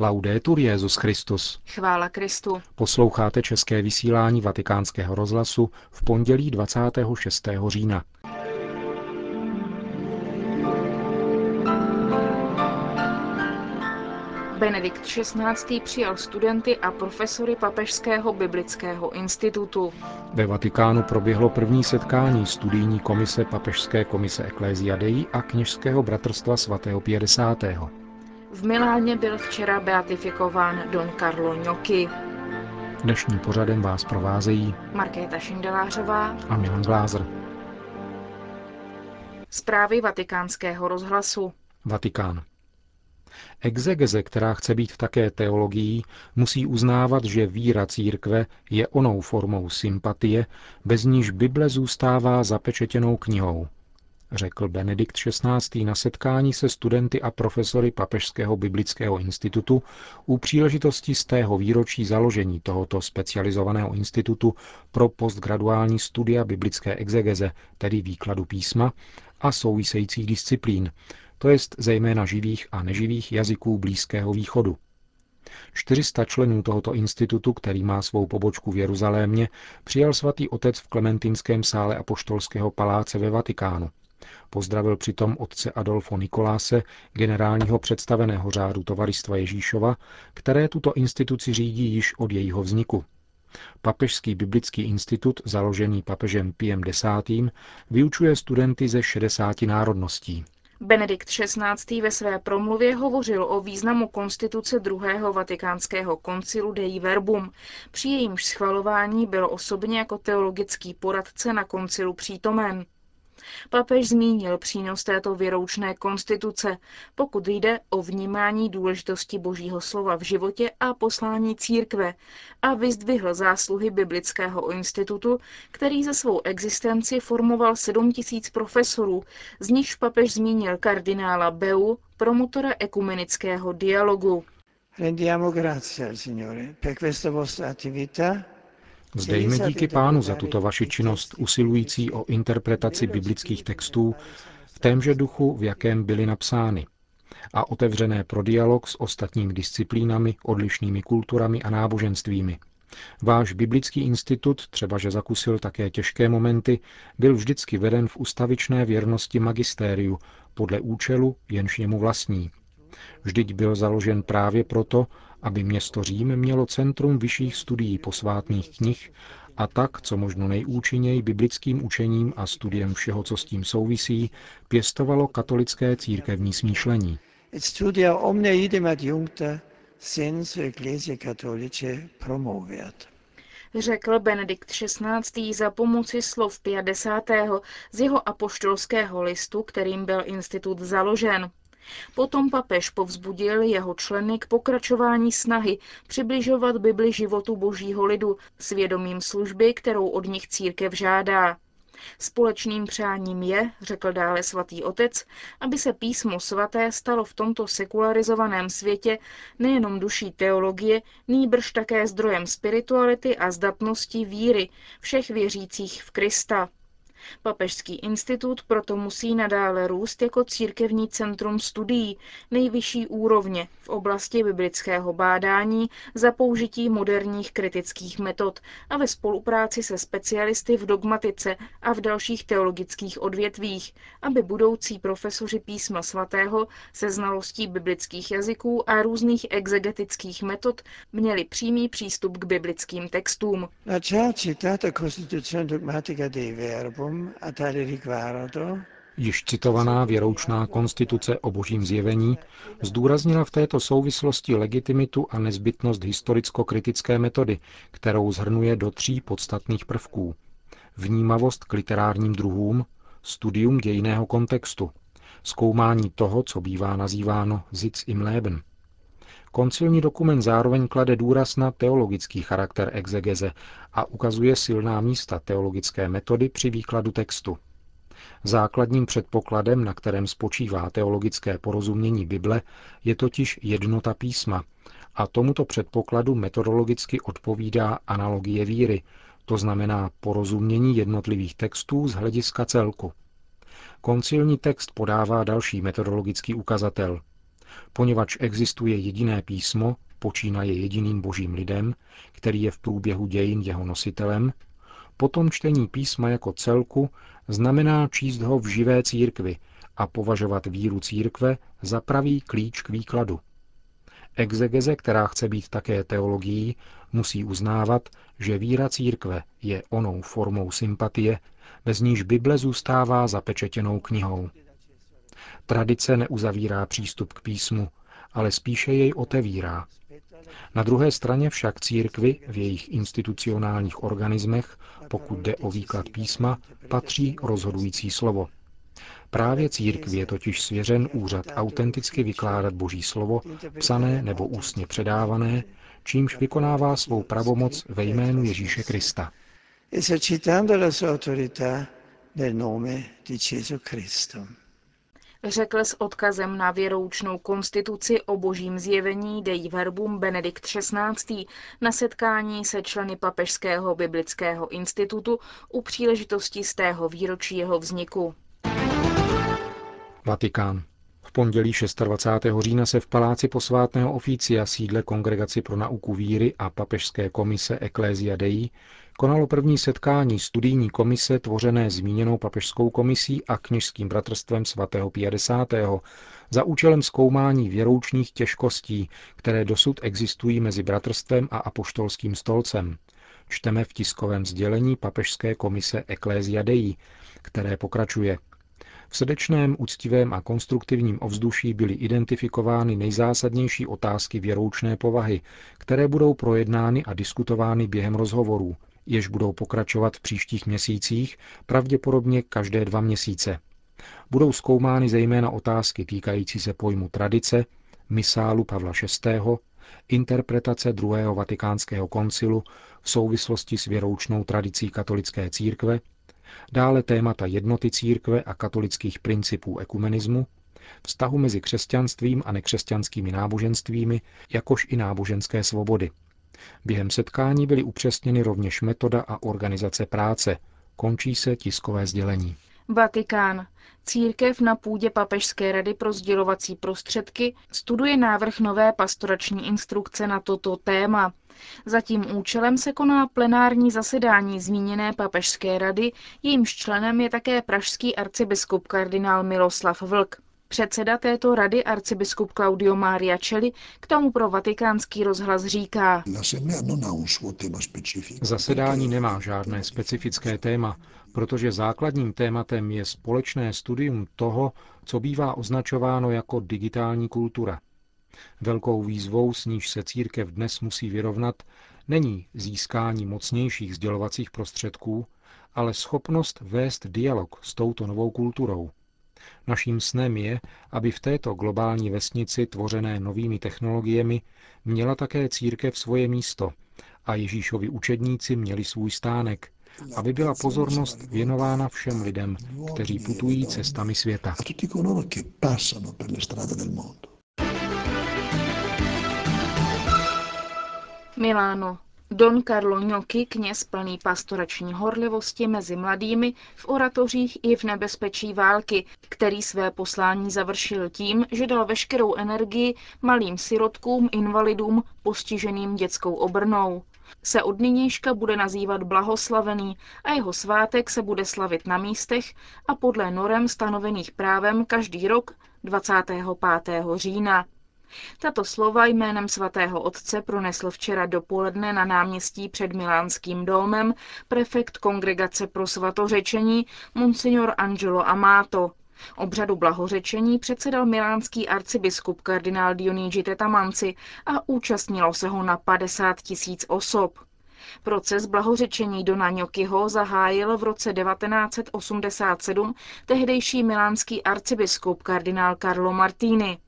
Laudetur Jezus Christus. Chvála Kristu. Posloucháte české vysílání Vatikánského rozhlasu v pondělí 26. října. Benedikt XVI. přijal studenty a profesory Papežského biblického institutu. Ve Vatikánu proběhlo první setkání studijní komise Papežské komise Ecclesia Dei a kněžského bratrstva svatého 50. V Miláně byl včera beatifikován Don Carlo Gnocchi. Dnešním pořadem vás provázejí Markéta Šindelářová a Milan Glázer. Zprávy vatikánského rozhlasu. Vatikán. Exegeze, která chce být také teologií, musí uznávat, že víra církve je onou formou sympatie, bez níž Bible zůstává zapečetěnou knihou, řekl Benedikt XVI. na setkání se studenty a profesory Papežského biblického institutu u příležitosti z tého výročí založení tohoto specializovaného institutu pro postgraduální studia biblické exegeze, tedy výkladu písma a souvisejících disciplín, to jest zejména živých a neživých jazyků Blízkého východu. 400 členů tohoto institutu, který má svou pobočku v Jeruzalémě, přijal svatý otec v Klementinském sále Apoštolského paláce ve Vatikánu. Pozdravil přitom otce Adolfo Nikoláse, generálního představeného řádu Tovaristva Ježíšova, které tuto instituci řídí již od jejího vzniku. Papežský biblický institut, založený papežem Piem X., vyučuje studenty ze 60 národností. Benedikt XVI. ve své promluvě hovořil o významu konstituce druhého vatikánského koncilu Dei Verbum, při jejímž schvalování byl osobně jako teologický poradce na koncilu přítomen. Papež zmínil přínos této věroučné konstituce, pokud jde o vnímání důležitosti božího slova v životě a poslání církve a vyzdvihl zásluhy Biblického institutu, který za svou existenci formoval 7 tisíc profesorů, z nichž papež zmínil kardinála Beu, promotora ekumenického dialogu. Rendiamo grazie al Signore per questa vostra attività Vzdejme díky pánu za tuto vaši činnost usilující o interpretaci biblických textů v témže duchu, v jakém byly napsány, a otevřené pro dialog s ostatními disciplínami, odlišnými kulturami a náboženstvími. Váš biblický institut, třeba že zakusil také těžké momenty, byl vždycky veden v ustavičné věrnosti magistériu, podle účelu, jenž němu vlastní. Vždyť byl založen právě proto, aby město Řím mělo centrum vyšších studií posvátných knih a tak, co možno nejúčinněji biblickým učením a studiem všeho, co s tím souvisí, pěstovalo katolické církevní smýšlení. Řekl Benedikt XVI. za pomoci slov 50. z jeho apoštolského listu, kterým byl institut založen. Potom papež povzbudil jeho členy k pokračování snahy přibližovat Bibli životu božího lidu svědomím služby, kterou od nich církev žádá. Společným přáním je, řekl dále svatý otec, aby se písmo svaté stalo v tomto sekularizovaném světě nejenom duší teologie, nýbrž také zdrojem spirituality a zdatnosti víry všech věřících v Krista. Papežský institut proto musí nadále růst jako církevní centrum studií nejvyšší úrovně v oblasti biblického bádání za použití moderních kritických metod a ve spolupráci se specialisty v dogmatice a v dalších teologických odvětvích, aby budoucí profesoři písma svatého se znalostí biblických jazyků a různých exegetických metod měli přímý přístup k biblickým textům. Citata Costituzione dogmatica dei Verbum Již citovaná věroučná konstituce o božím zjevení zdůraznila v této souvislosti legitimitu a nezbytnost historicko-kritické metody, kterou zhrnuje do tří podstatných prvků. Vnímavost k literárním druhům, studium dějného kontextu, zkoumání toho, co bývá nazýváno Sitz im Leben. Koncilní dokument zároveň klade důraz na teologický charakter exegeze a ukazuje silná místa teologické metody při výkladu textu. Základním předpokladem, na kterém spočívá teologické porozumění Bible, je totiž jednota písma a tomuto předpokladu metodologicky odpovídá analogie víry, to znamená porozumění jednotlivých textů z hlediska celku. Koncilní text podává další metodologický ukazatel. Poněvadž existuje jediné písmo, počínaje jediným božím lidem, který je v průběhu dějin jeho nositelem, potom čtení písma jako celku znamená číst ho v živé církvi a považovat víru církve za pravý klíč k výkladu. Exegeze, která chce být také teologií, musí uznávat, že víra církve je onou formou sympatie, bez níž Bible zůstává zapečetěnou knihou. Tradice neuzavírá přístup k písmu, ale spíše jej otevírá. Na druhé straně však církvy v jejich institucionálních organismech, pokud jde o výklad písma, patří rozhodující slovo. Právě církvi je totiž svěřen úřad autenticky vykládat Boží slovo, psané nebo ústně předávané, čímž vykonává svou pravomoc ve jménu Ježíše Krista. Řekl s odkazem na věroučnou konstituci o božím zjevení Dei Verbum Benedikt XVI. na setkání se členy Papežského biblického institutu u příležitosti z tého výročí jeho vzniku. Vatikán. V pondělí 26. října se v paláci posvátného oficia sídle Kongregaci pro nauku víry a papežské komise Ecclesia Dei konalo první setkání studijní komise tvořené zmíněnou papežskou komisí a kněžským bratrstvem svatého 50. za účelem zkoumání věroučních těžkostí, které dosud existují mezi bratrstvem a apoštolským stolcem. Čteme v tiskovém sdělení papežské komise Ecclesia Dei, které pokračuje. V srdečném, úctivém a konstruktivním ovzduší byly identifikovány nejzásadnější otázky věroučné povahy, které budou projednány a diskutovány během rozhovorů, jež budou pokračovat v příštích měsících, pravděpodobně každé dva měsíce. Budou zkoumány zejména otázky týkající se pojmu tradice, misálu Pavla VI., interpretace druhého vatikánského koncilu v souvislosti s věroučnou tradicí katolické církve, dále témata jednoty církve a katolických principů ekumenismu, vztahu mezi křesťanstvím a nekřesťanskými náboženstvími, jakož i náboženské svobody – Během setkání byly upřesněny rovněž metoda a organizace práce. Končí se tiskové sdělení. Vatikán. Církev na půdě Papežské rady pro sdělovací prostředky studuje návrh nové pastorační instrukce na toto téma. Za tím účelem se koná plenární zasedání zmíněné Papežské rady, jejímž členem je také pražský arcibiskup kardinál Miloslav Vlk. Předseda této rady arcibiskup Claudio Maria Celli k tomu pro vatikánský rozhlas říká. Zasedání nemá žádné specifické téma, protože základním tématem je společné studium toho, co bývá označováno jako digitální kultura. Velkou výzvou, s níž se církev dnes musí vyrovnat, není získání mocnějších sdělovacích prostředků, ale schopnost vést dialog s touto novou kulturou. Naším snem je, aby v této globální vesnici tvořené novými technologiemi měla také církev svoje místo a Ježíšovi učedníci měli svůj stánek, aby byla pozornost věnována všem lidem, kteří putují cestami světa. Miláno. Don Carlo Gnocchi, kněz plný pastorační horlivosti mezi mladými v oratořích i v nebezpečí války, který své poslání završil tím, že dal veškerou energii malým sirotkům, invalidům, postiženým dětskou obrnou. Se od nynějška bude nazývat blahoslavený a jeho svátek se bude slavit na místech a podle norem stanovených právem každý rok 25. října. Tato slova jménem svatého otce pronesl včera dopoledne na náměstí před Milánským domem prefekt Kongregace pro svatořečení Monsignor Angelo Amato. Obřadu blahořečení předsedal milánský arcibiskup kardinál Dionigi Tetamanci a účastnilo se ho na 50 tisíc osob. Proces blahořečení Dona Ňokyho zahájil v roce 1987 tehdejší milánský arcibiskup kardinál Carlo Martini.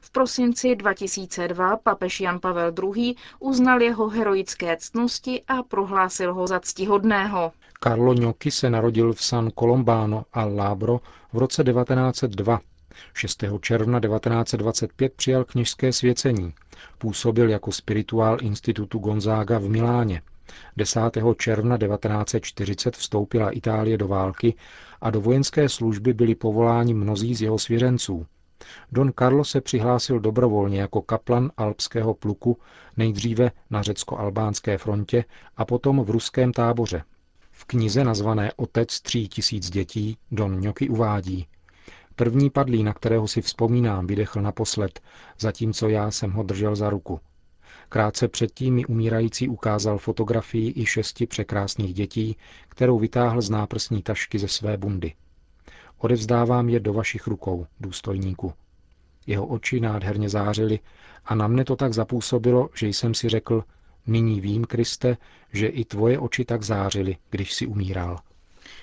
V prosinci 2002 papež Jan Pavel II. uznal jeho heroické ctnosti a prohlásil ho za ctihodného. Carlo Gnocchi se narodil v San Colombano a Labro v roce 1902. 6. června 1925 přijal kněžské svěcení. Působil jako spirituál institutu Gonzaga v Miláně. 10. června 1940 vstoupila Itálie do války a do vojenské služby byli povoláni mnozí z jeho svěřenců. Don Carlo se přihlásil dobrovolně jako kaplan alpského pluku nejdříve na řecko-albánské frontě a potom v ruském táboře. V knize nazvané Otec tří tisíc dětí Don Ňoky uvádí. První padlý, na kterého si vzpomínám, vydechl naposled, zatímco já jsem ho držel za ruku. Krátce předtím mi umírající ukázal fotografii i šesti překrásných dětí, kterou vytáhl z náprsní tašky ze své bundy. Odevzdávám je do vašich rukou, důstojníku. Jeho oči nádherně zářily a na mne to tak zapůsobilo, že jsem si řekl, nyní vím, Kriste, že i tvoje oči tak zářily, když si umíral.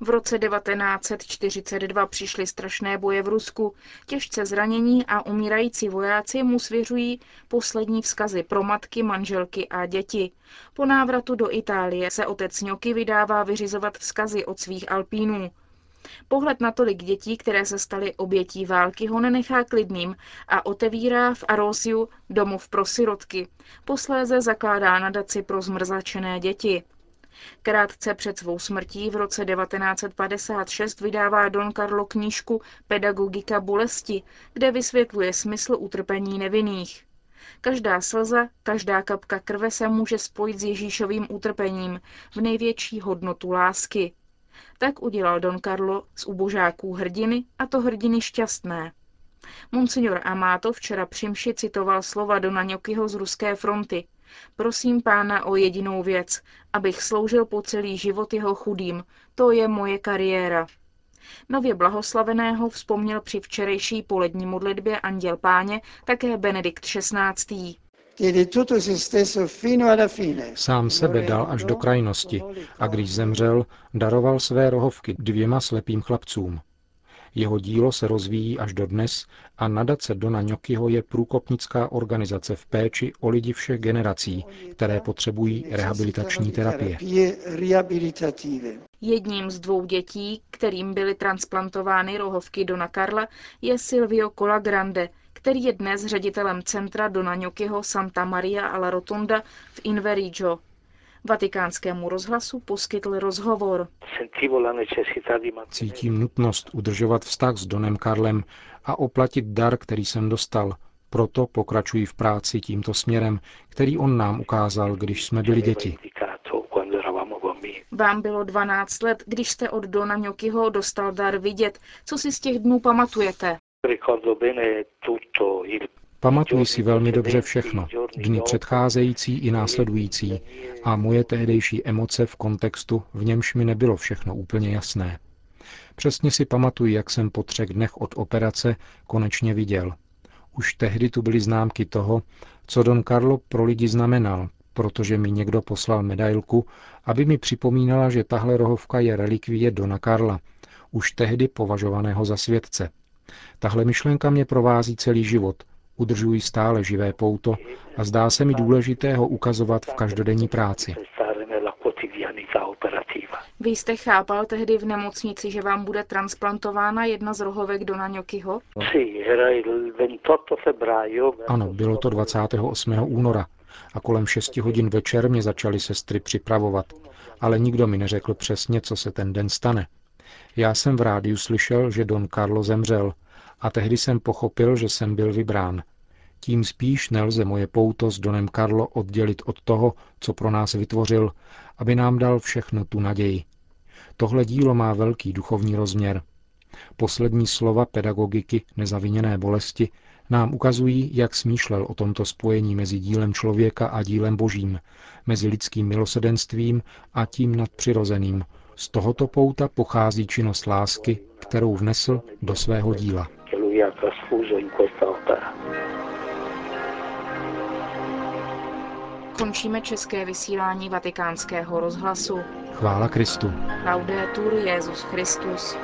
V roce 1942 přišly strašné boje v Rusku. Těžce zranění a umírající vojáci mu svěřují poslední vzkazy pro matky, manželky a děti. Po návratu do Itálie se otec Ňoky vydává vyřizovat vzkazy od svých alpínů. Pohled na tolik dětí, které se staly obětí války, ho nenechá klidným a otevírá v Arósiu domov pro sirotky. Posléze zakládá nadaci pro zmrzačené děti. Krátce před svou smrtí v roce 1956 vydává Don Carlo knížku Pedagogika bolesti, kde vysvětluje smysl utrpení nevinných. Každá slza, každá kapka krve se může spojit s Ježíšovým utrpením v největší hodnotu lásky. Tak udělal Don Carlo z ubožáků hrdiny, a to hrdiny šťastné. Monsignor Amato včera při citoval slova Dona Ňokyho z ruské fronty. Prosím pána o jedinou věc, abych sloužil po celý život jeho chudým. To je moje kariéra. Nově blahoslaveného vzpomněl při včerejší polední modlitbě Anděl Páně také Benedikt XVI. Sám sebe dal až do krajnosti a když zemřel, daroval své rohovky dvěma slepým chlapcům. Jeho dílo se rozvíjí až do dnes a nadace Dona Ňokyho je průkopnická organizace v péči o lidi všech generací, které potřebují rehabilitační terapie. Jedním z dvou dětí, kterým byly transplantovány rohovky Dona Karla, je Silvio Colagrande, který je dnes ředitelem centra Dona Ňokyho Santa Maria alla Rotonda v Inverigio, Vatikánskému rozhlasu poskytl rozhovor. Cítím nutnost udržovat vztah s Donem Karlem a oplatit dar, který jsem dostal. Proto pokračuji v práci tímto směrem, který on nám ukázal, když jsme byli děti. Vám bylo 12 let, když jste od Dona Ňokyho dostal dar vidět. Co si z těch dnů pamatujete? Pamatuji si velmi dobře všechno, dny předcházející i následující a moje tehdejší emoce v kontextu, v němž mi nebylo všechno úplně jasné. Přesně si pamatuji, jak jsem po třech dnech od operace konečně viděl. Už tehdy tu byly známky toho, co Don Carlo pro lidi znamenal, protože mi někdo poslal medailku, aby mi připomínala, že tahle rohovka je relikvie Dona Karla, už tehdy považovaného za světce. Tahle myšlenka mě provází celý život, udržují stále živé pouto a zdá se mi důležité ho ukazovat v každodenní práci. Vy jste chápal tehdy v nemocnici, že vám bude transplantována jedna z rohovek do Naňokyho? Ano, bylo to 28. února a kolem 6 hodin večer mě začaly sestry připravovat, ale nikdo mi neřekl přesně, co se ten den stane. Já jsem v rádiu slyšel, že Don Carlo zemřel a tehdy jsem pochopil, že jsem byl vybrán. Tím spíš nelze moje pouto s Donem Karlo oddělit od toho, co pro nás vytvořil, aby nám dal všechnu tu naději. Tohle dílo má velký duchovní rozměr. Poslední slova pedagogiky nezaviněné bolesti nám ukazují, jak smýšlel o tomto spojení mezi dílem člověka a dílem božím, mezi lidským milosedenstvím a tím nadpřirozeným. Z tohoto pouta pochází činnost lásky, kterou vnesl do svého díla. Končíme české vysílání vatikánského rozhlasu. Chvála Kristu. Laudetur Jezus Christus.